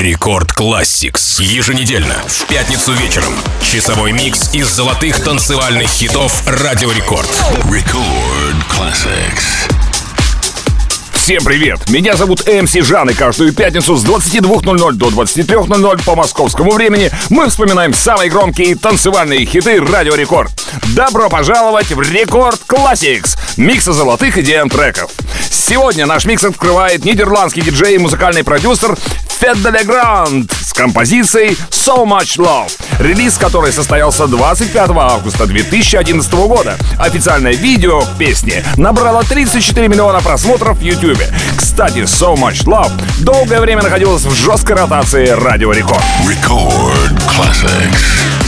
Record Classix. Еженедельно, в пятницу вечером. Часовой микс из золотых танцевальных хитов Радио Рекорд. Record Classix. Всем привет! Меня зовут MC Жан, и каждую пятницу с 22.00 до 23.00 по московскому времени мы вспоминаем самые громкие танцевальные хиты Радио Рекорд. Добро пожаловать в Record Classix, микс золотых EDM треков. Сегодня наш микс открывает нидерландский диджей и музыкальный продюсер Федде Легранд с композицией So Much Love, релиз которой состоялся 25 августа 2011 года. Официальное видео песни набрало 34 миллиона просмотров в YouTube. Кстати, So Much Love долгое время находилась в жесткой ротации Радио Рекорд. Record Classics.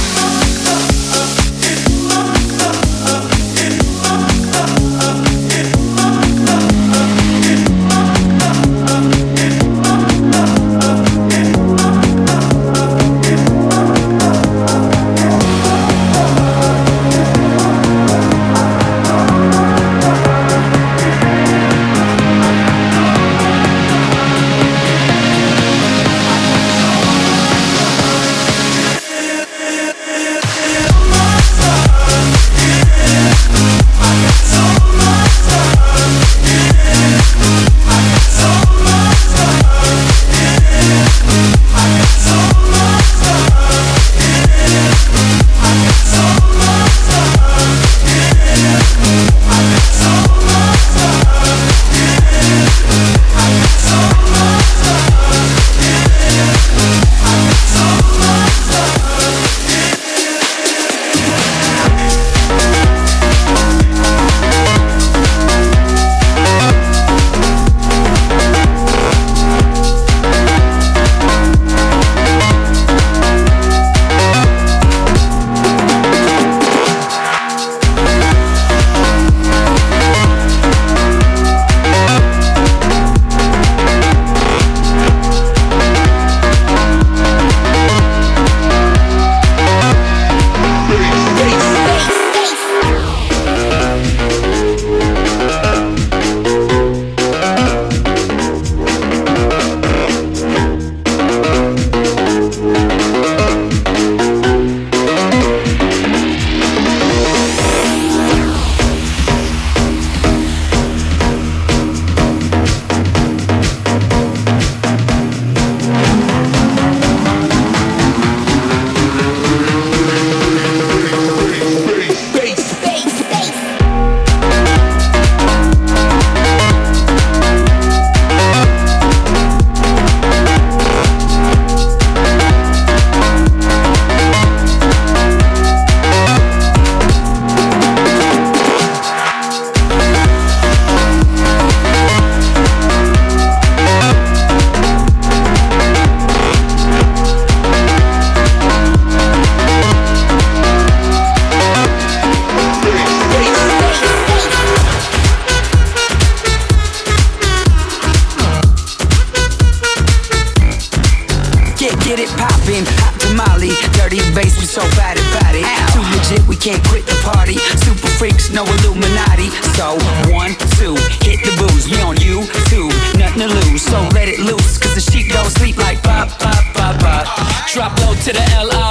it loose, cause the sheep don't sleep like pop, pop, pop. Drop low to the L.I.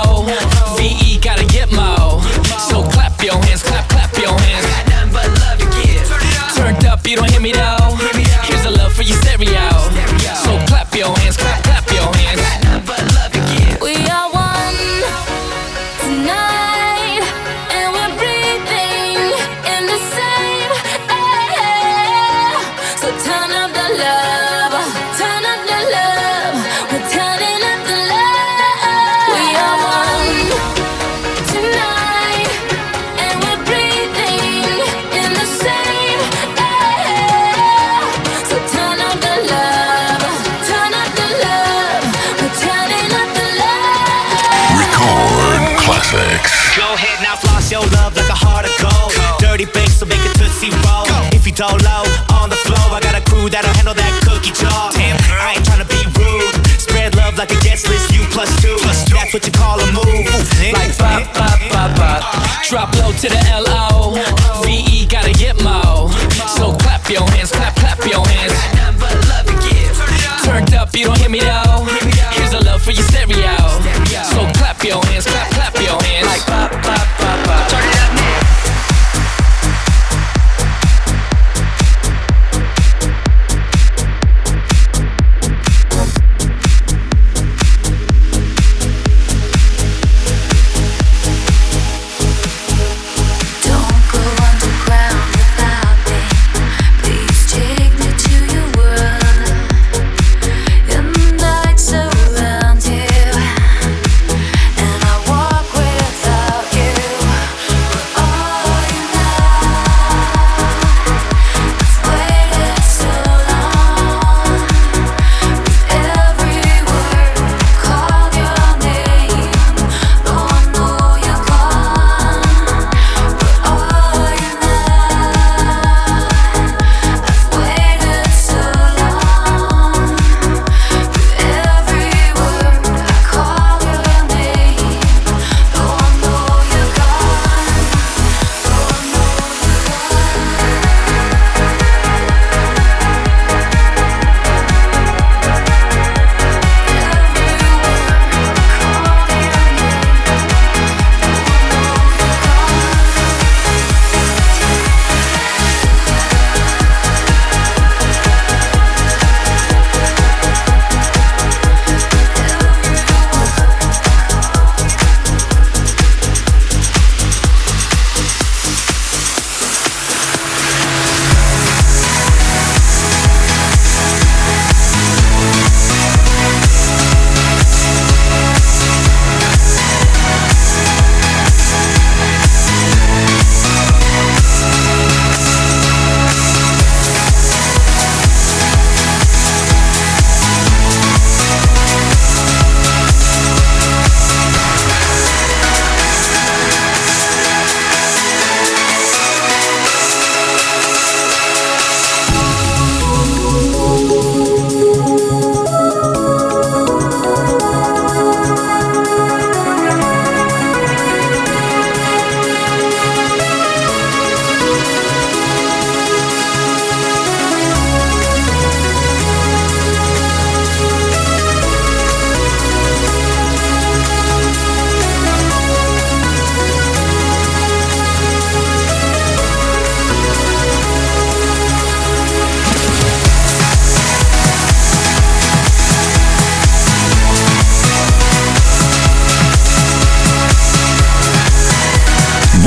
what you call a move. Like pop, pop, pop, pop. Drop low to the L.O.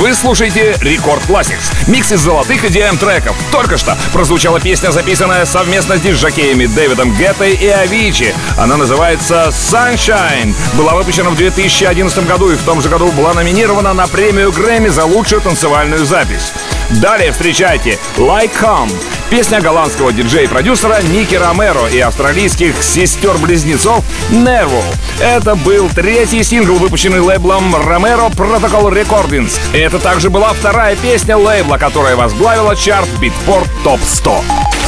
Вы слушаете Рекорд Classics, микс из золотых EDM треков. Только что прозвучала песня, записанная совместно с диджакеями Дэвидом Геттой и Авичи. Она называется Sunshine. Была выпущена в 2011 году и в том же году была номинирована на премию Грэмми за лучшую танцевальную запись. Далее встречайте Like Home. Песня голландского диджея-продюсера Ники Ромеро и австралийских сестер-близнецов Nervo. Это был третий сингл, выпущенный лейблом Romero Protocol Recordings. Это также была вторая песня лейбла, которая возглавила чарт Beatport Top 100.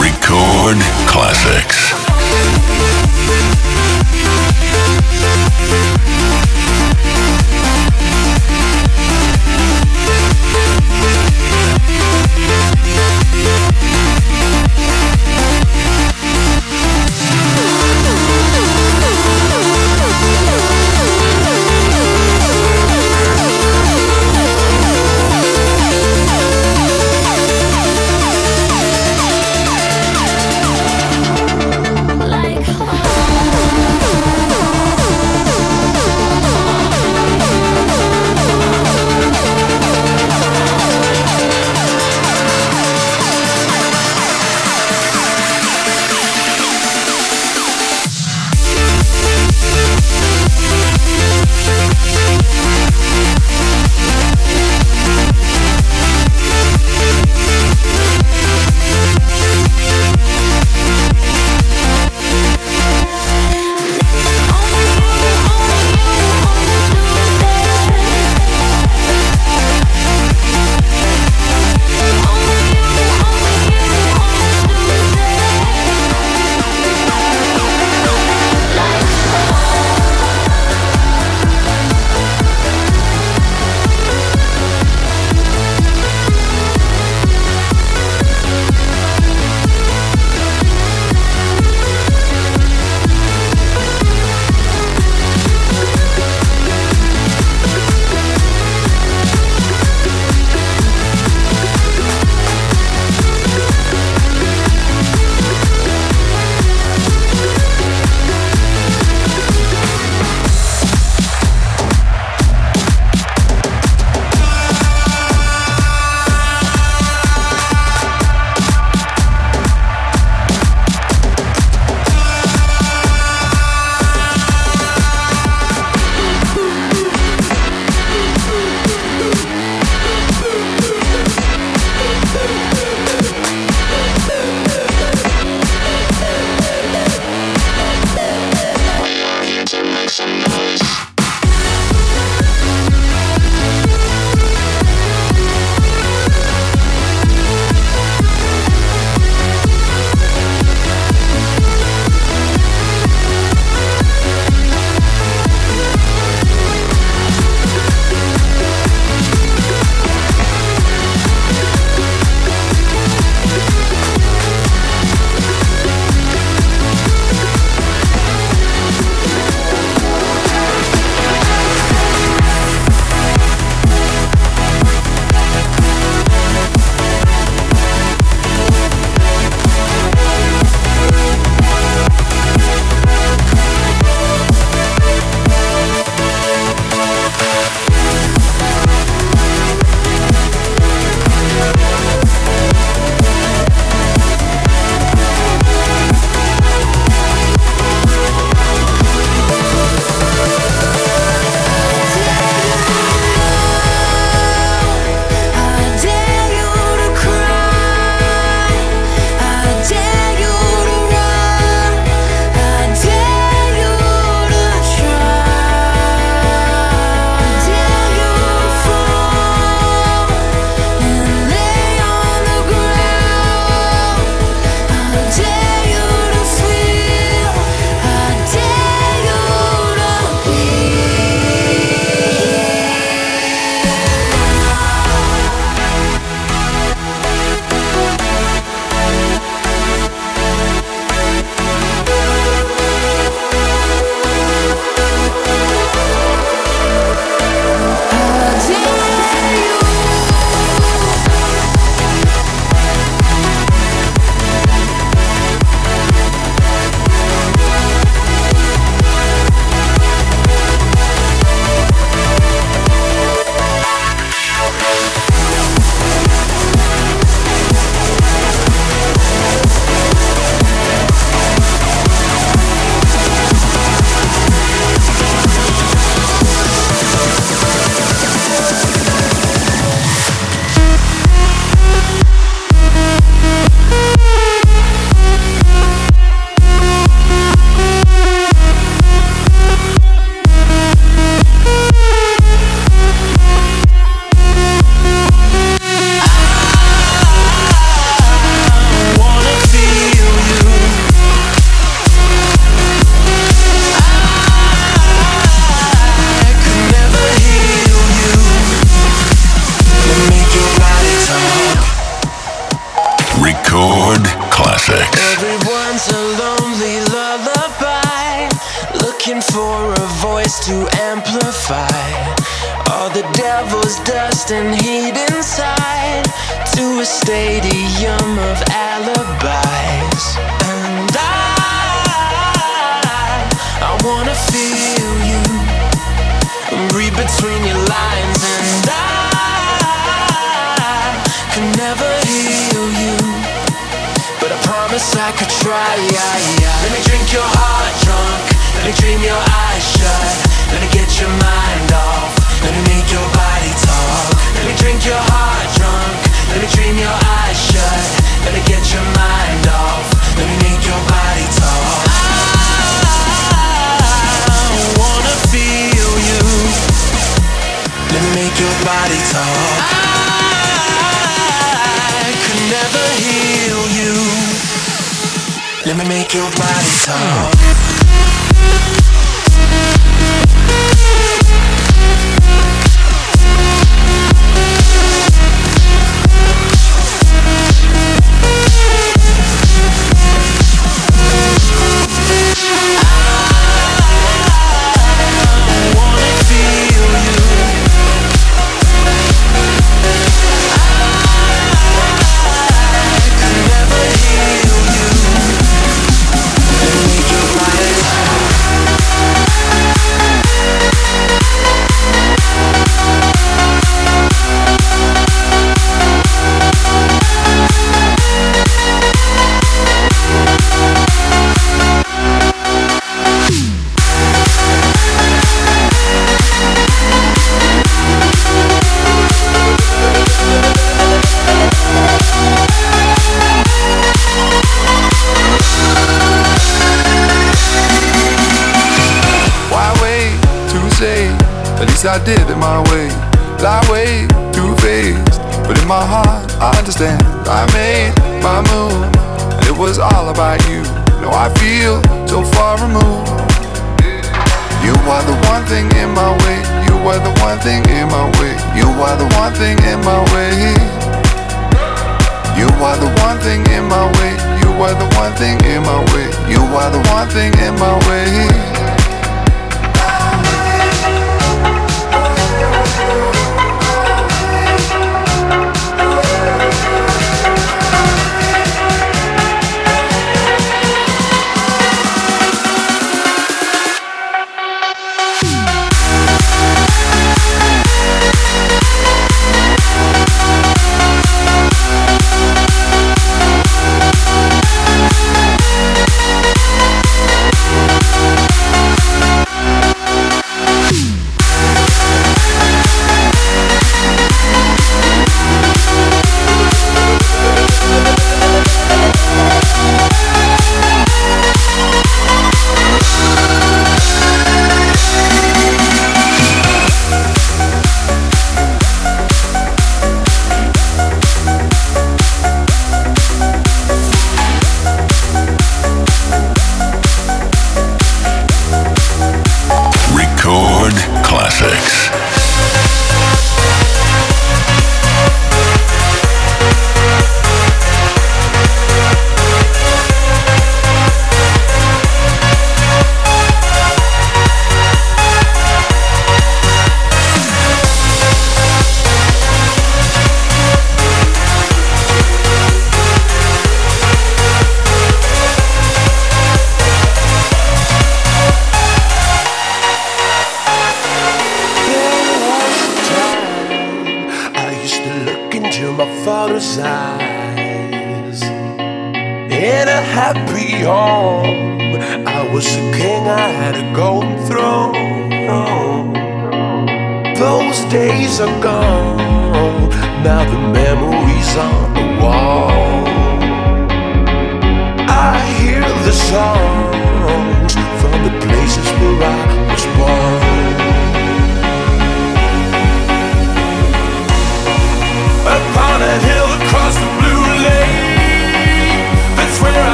Record classics.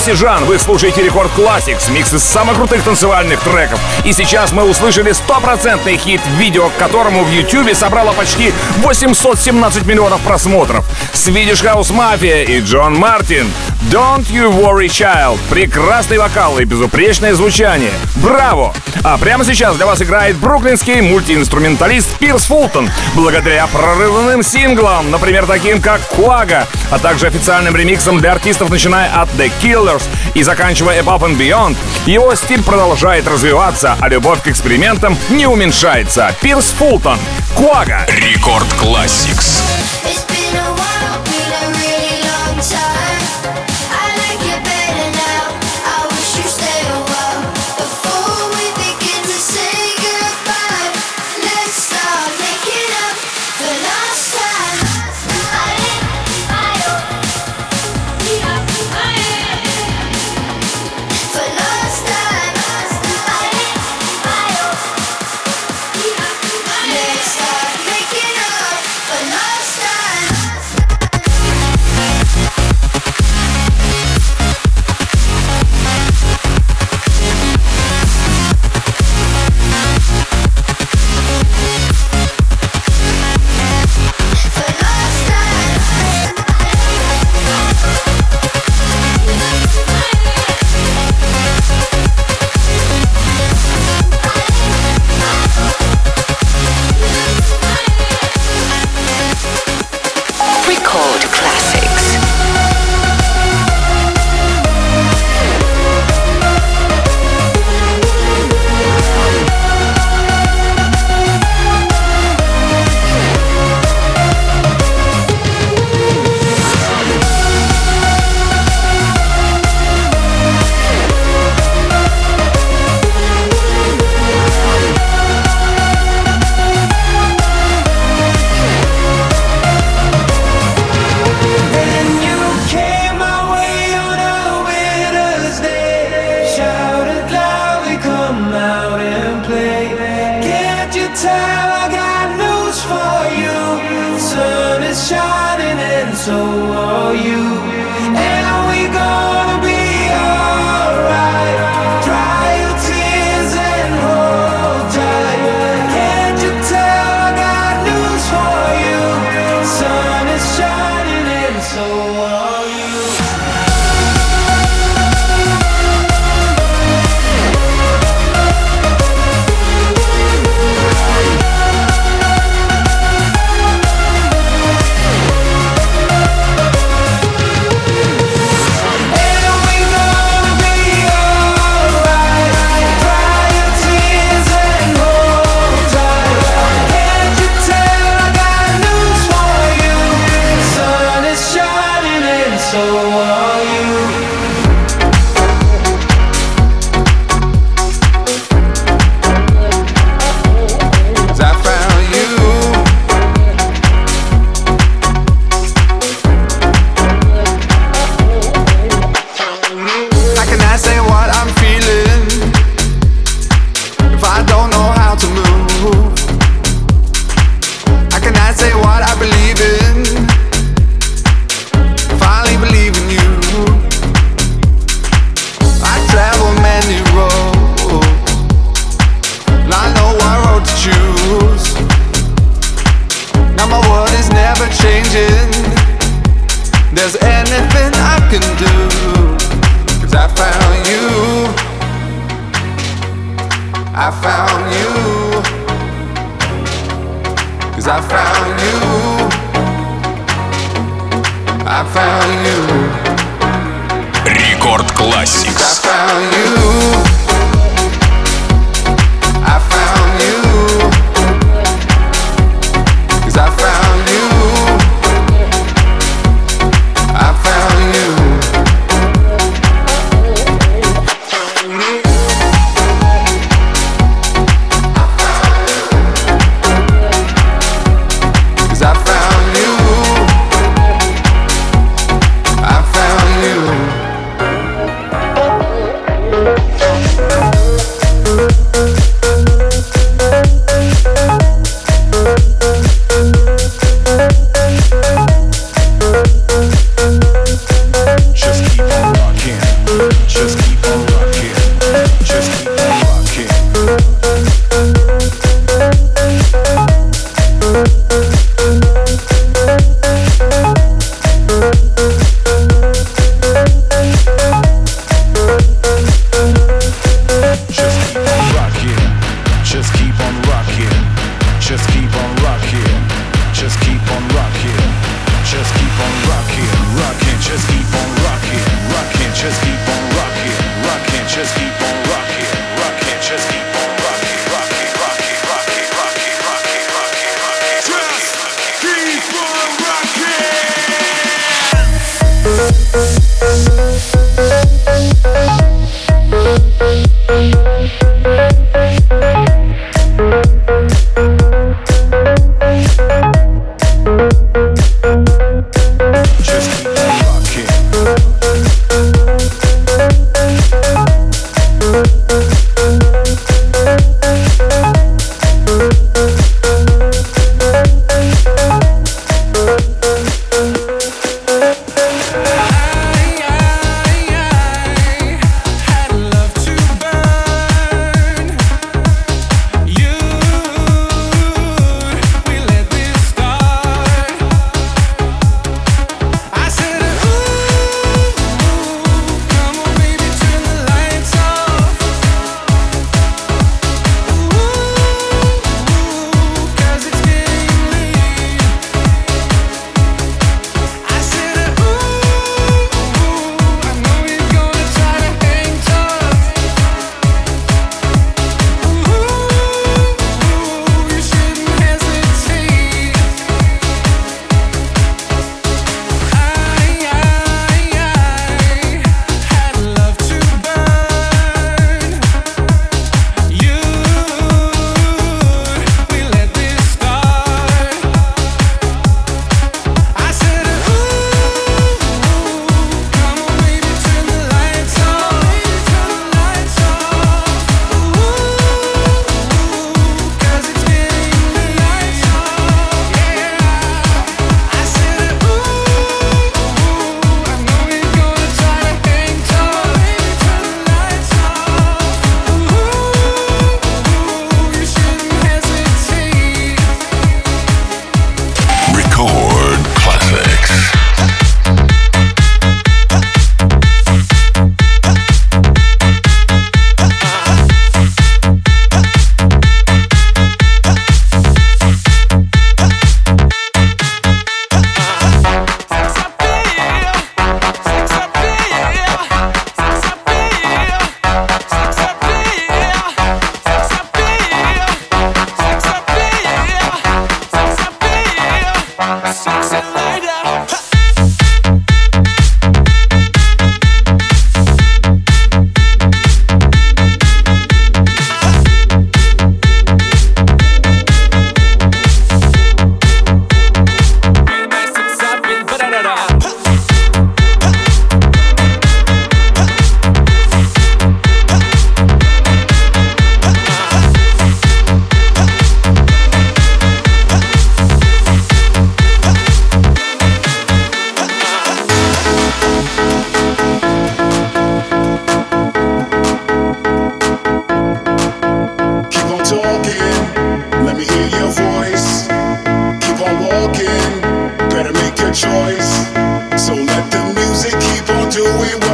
MC Жан. Вы слушаете Record Classix, микс из самых крутых танцевальных треков. И сейчас мы услышали стопроцентный хит, видео к которому в YouTube собрало почти 817 миллионов просмотров. Swedish House Mafia и Джон Мартин. Don't You Worry Child. Прекрасный вокал и безупречное звучание. Браво! А прямо сейчас для вас играет бруклинский мультиинструменталист Пирс Фултон. Благодаря прорывным синглам, например, таким как Quagga, а также официальным ремиксам для артистов, начиная от The Killers и заканчивая Above and Beyond, его стиль продолжает развиваться, а любовь к экспериментам не уменьшается. Пирс Фултон. Quagga. Record Classix.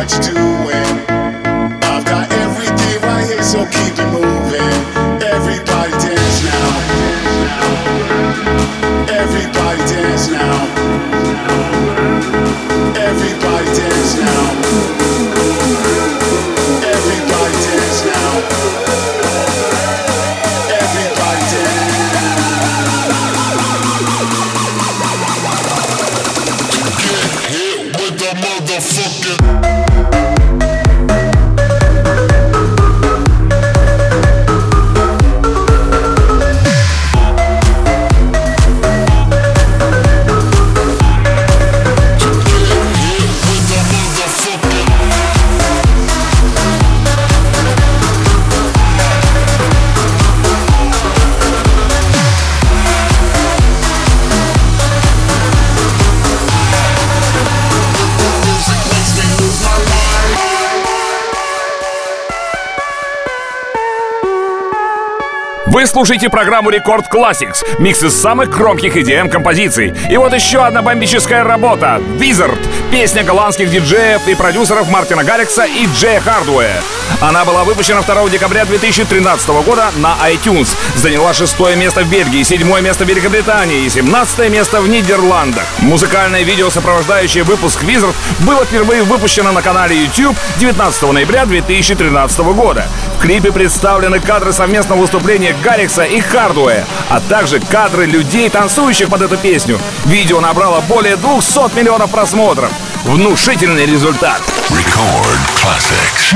much do? Вы слушаете программу Рекорд Classics, микс из самых громких EDM композиций. И вот еще одна бомбическая работа — Wizard, песня голландских диджеев и продюсеров Мартина Гаррикса и Джея Хардуэя. Она была выпущена 2 декабря 2013 года на iTunes, заняла шестое место в Бельгии, седьмое место в Великобритании и 17 место в Нидерландах. Музыкальное видео, сопровождающее выпуск Wizard, было впервые выпущено на канале YouTube 19 ноября 2013 года. Клипе представлены кадры совместного выступления Гаррикса и Хардуэя, а также кадры людей, танцующих под эту песню. Видео набрало более 200 миллионов просмотров. Внушительный результат. Record classics.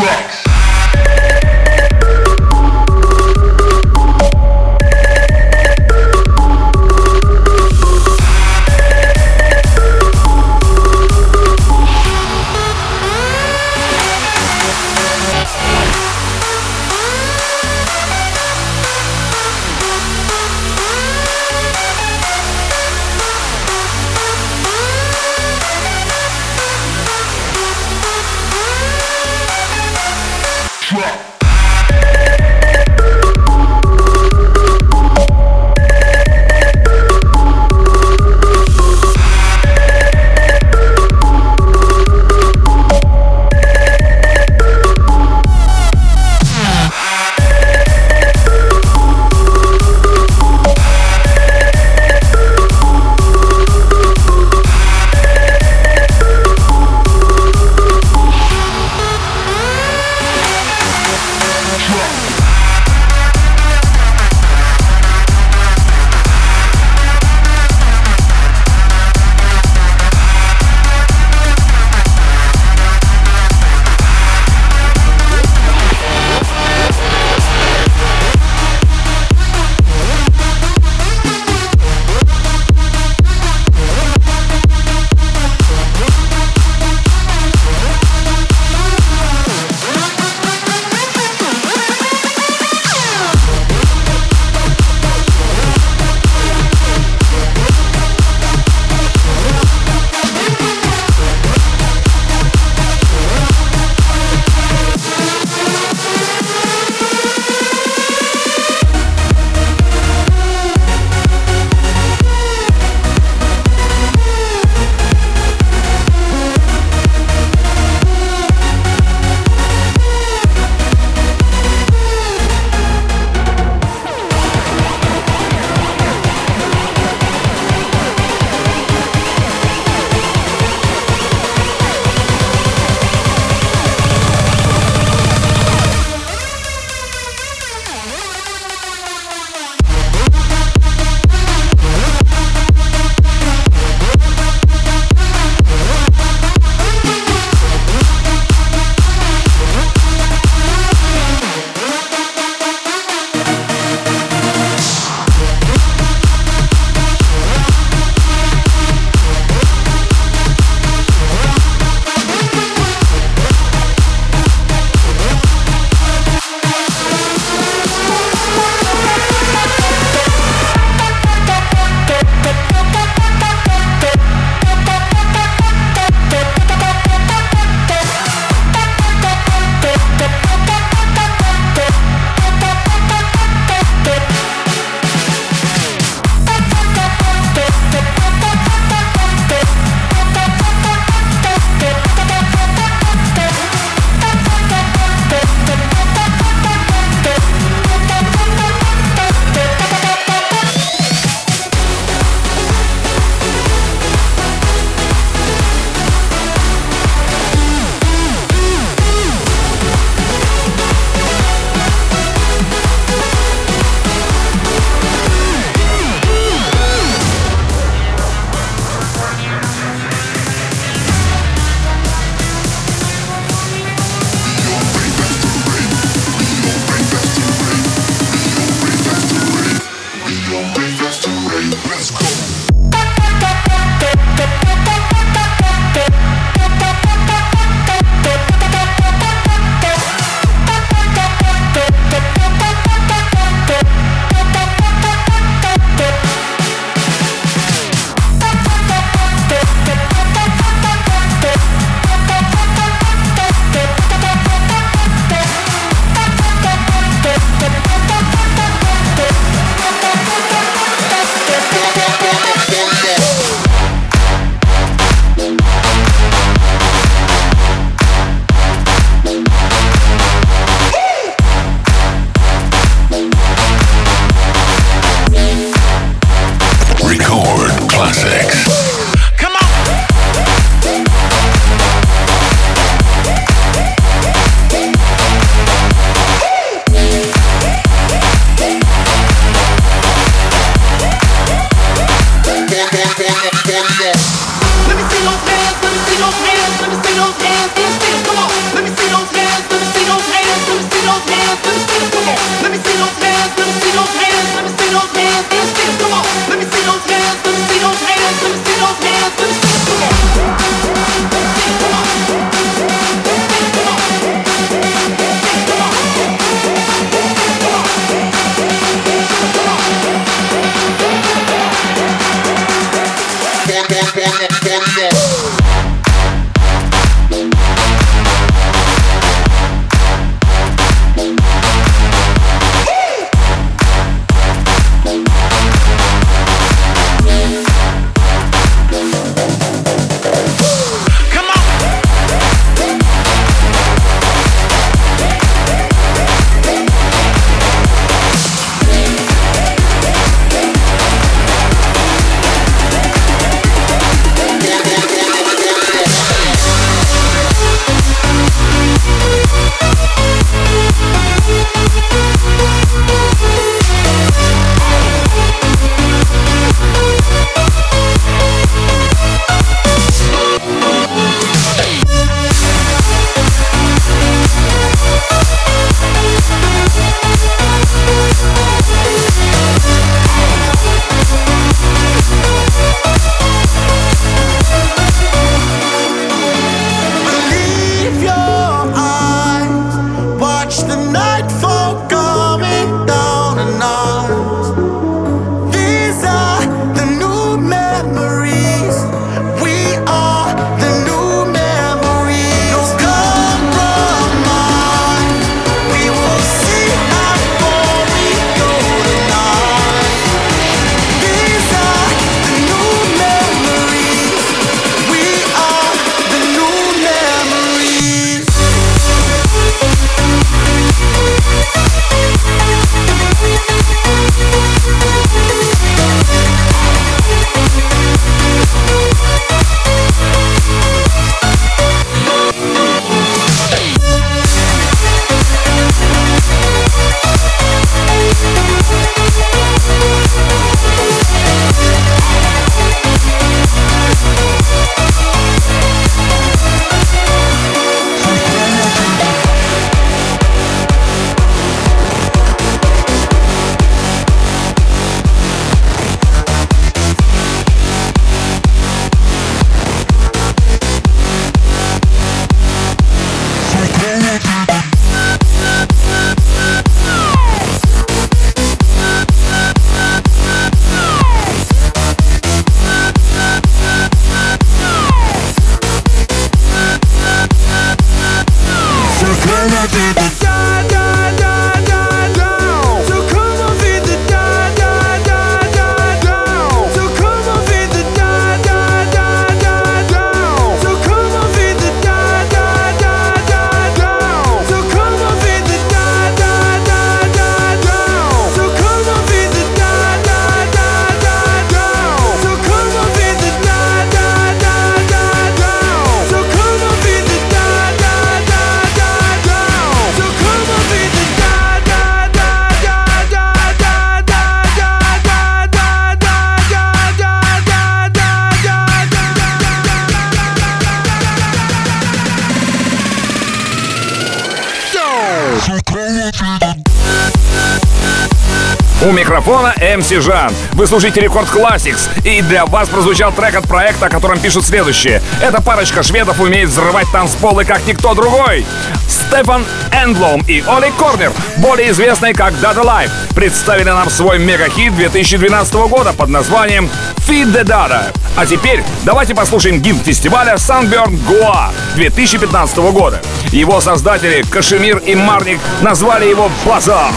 Микрофона МС Жан. Вы слушаете Рекорд Classics. И для вас прозвучал трек от проекта, о котором пишут следующее. Эта парочка шведов умеет взрывать танцполы, как никто другой. Стефан Эндлом и Оли Корнер, более известные как Dada Life, представили нам свой мега-хит 2012 года под названием Feed the Dada. А теперь давайте послушаем гимн фестиваля Sunburn Goa 2015 года. Его создатели Кашемир и Марник назвали его «Базар».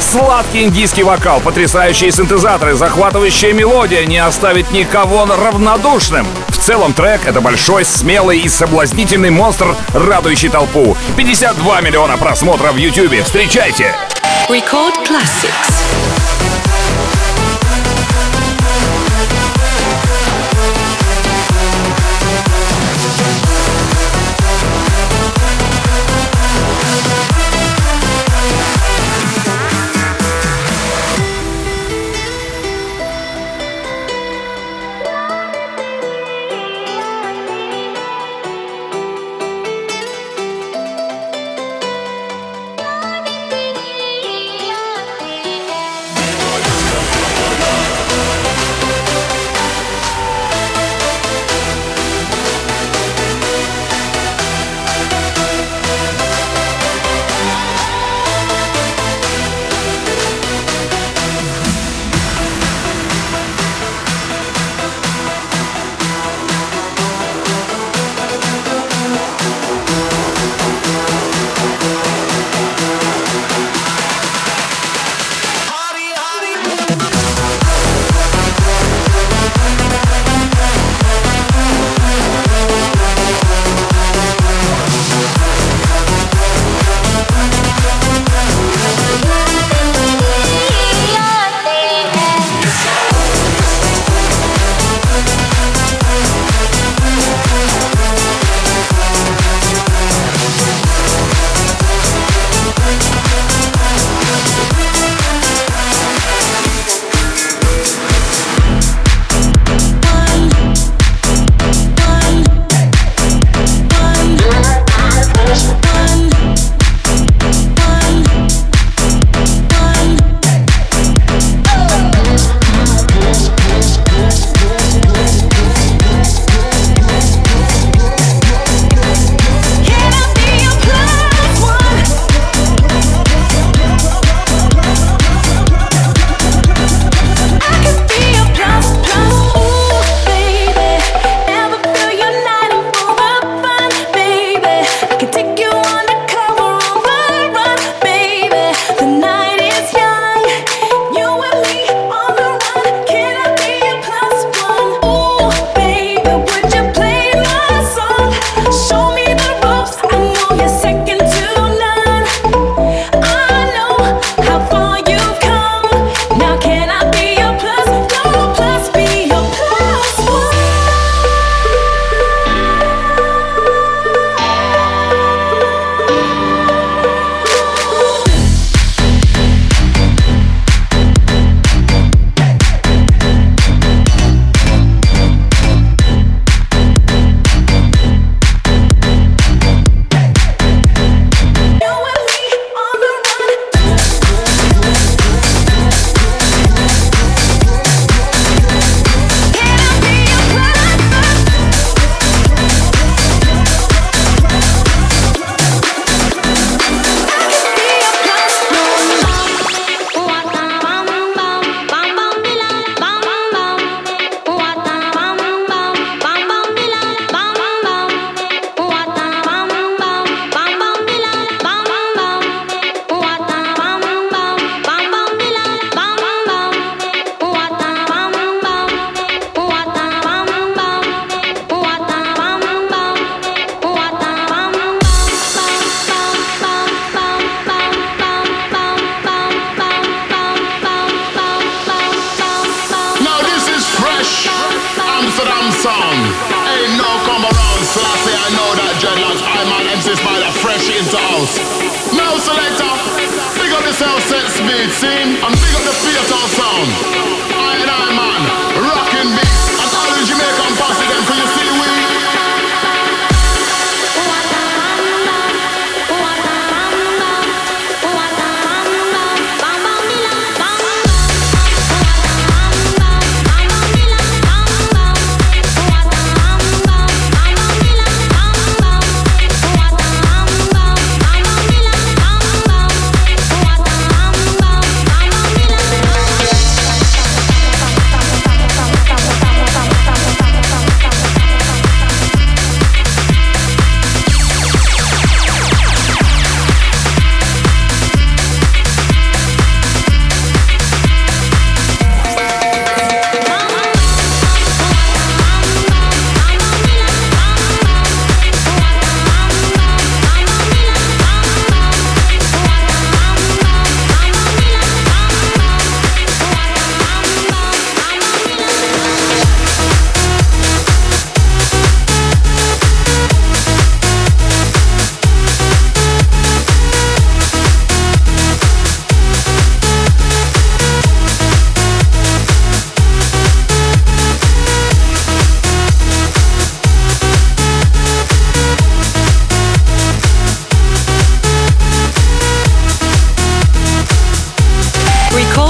Сладкий индийский вокал, потрясающие синтезаторы, захватывающая мелодия не оставит никого равнодушным. В целом трек — это большой, смелый и соблазнительный монстр, радующий толпу. 52 миллиона просмотров в Ютьюбе. Встречайте! Record Classics.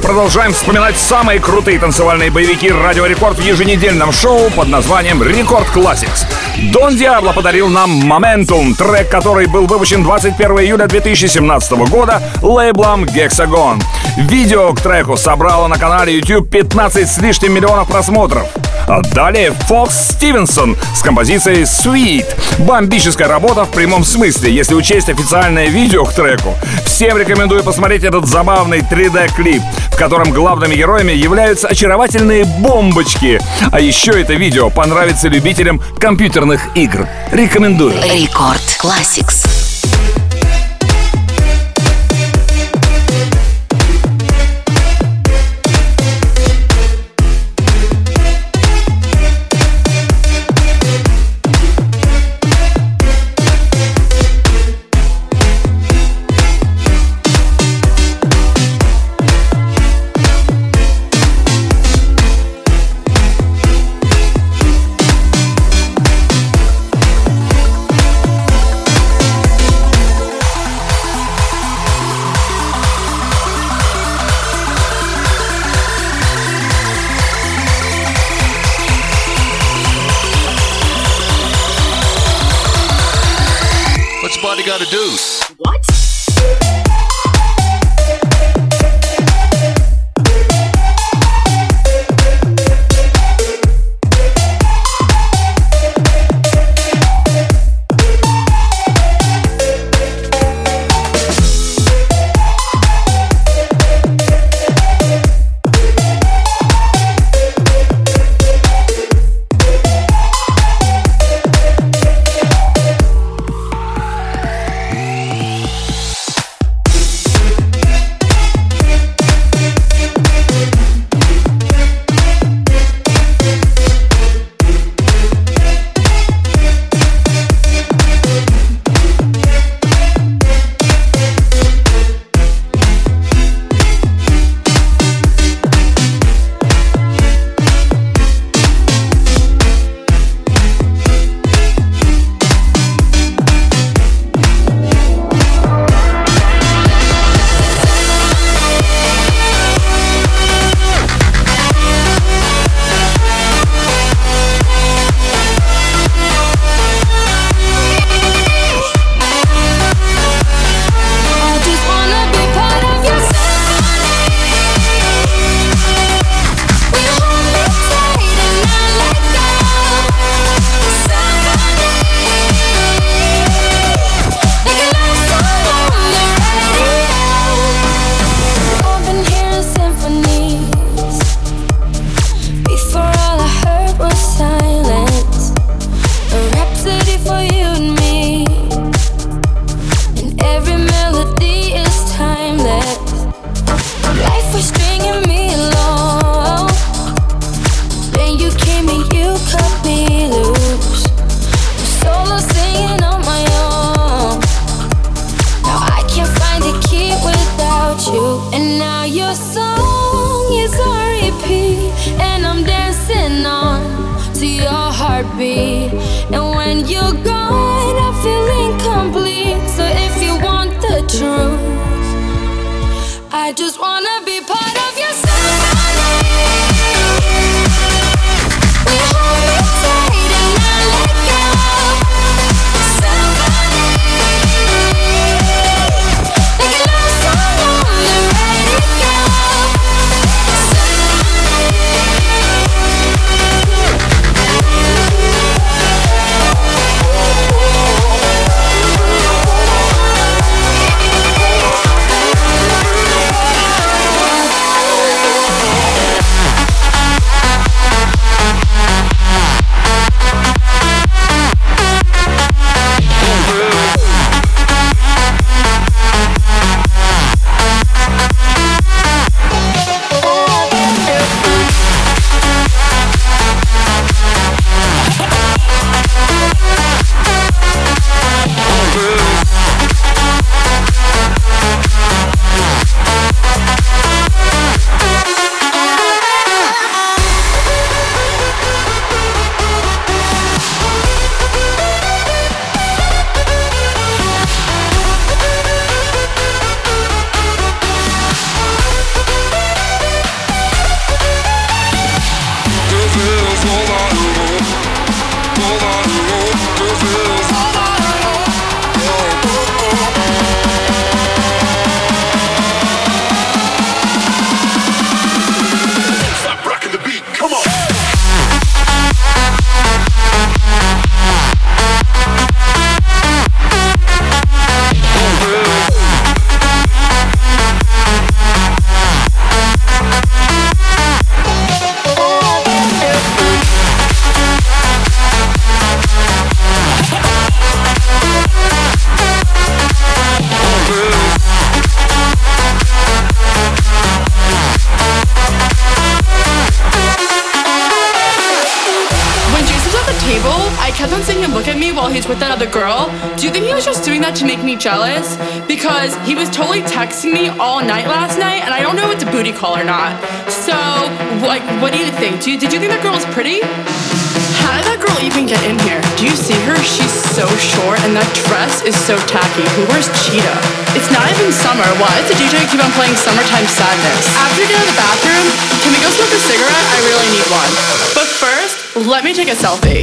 продолжаем вспоминать самые крутые танцевальные боевики «Радио Рекорд» в еженедельном шоу под названием «Record Classix». Don Diablo подарил нам «Momentum», трек, который был выпущен 21 июля 2017 года лейблом «Hexagon». Видео к треку собрало на канале YouTube 15 с лишним миллионов просмотров. А Далее Fox Stevenson с композицией Sweets. Бомбическая работа в прямом смысле, если учесть официальное видео к треку. Всем рекомендую посмотреть этот забавный 3D-клип, в котором главными героями являются очаровательные бомбочки. А еще это видео понравится любителям компьютерных игр. Рекомендую. Рекорд Classics. Texting me all night last night, and I don't know if it's a booty call or not. So, like, what do you think? Do you, did you think that girl was pretty? How did that girl even get in here? Do you see her? She's so short, and that dress is so tacky. Who wears cheetah? It's not even summer. Why does the DJ keep on playing Summertime Sadness? After we get out of the bathroom, can we go smoke a cigarette? I really need one. But first, let me take a selfie.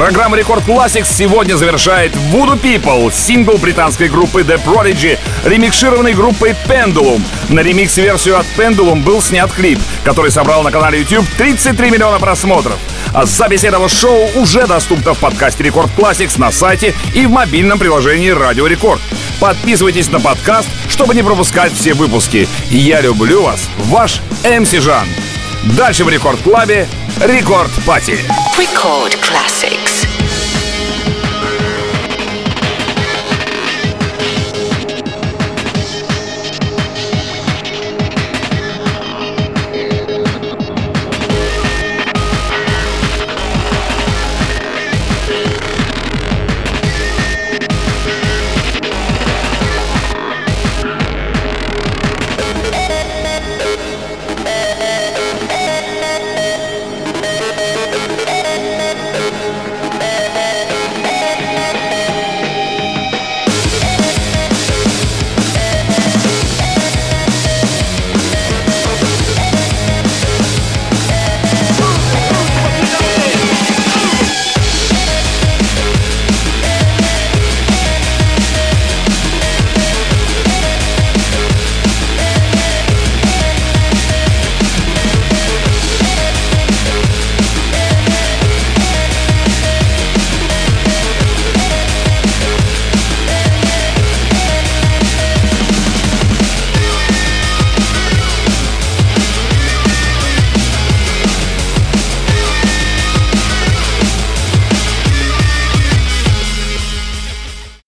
Программа Record Classix сегодня завершает Voodoo People, сингл британской группы The Prodigy, ремикшированный группой Pendulum. На ремикс-версию от Pendulum был снят клип, который собрал на канале YouTube 33 миллиона просмотров. А запись этого шоу уже доступна в подкасте Record Classix на сайте и в мобильном приложении Радио Рекорд. Подписывайтесь на подкаст, чтобы не пропускать все выпуски. Я люблю вас, ваш MC Жан. Дальше в Рекорд Клабе Рекорд Пати. Record Classics.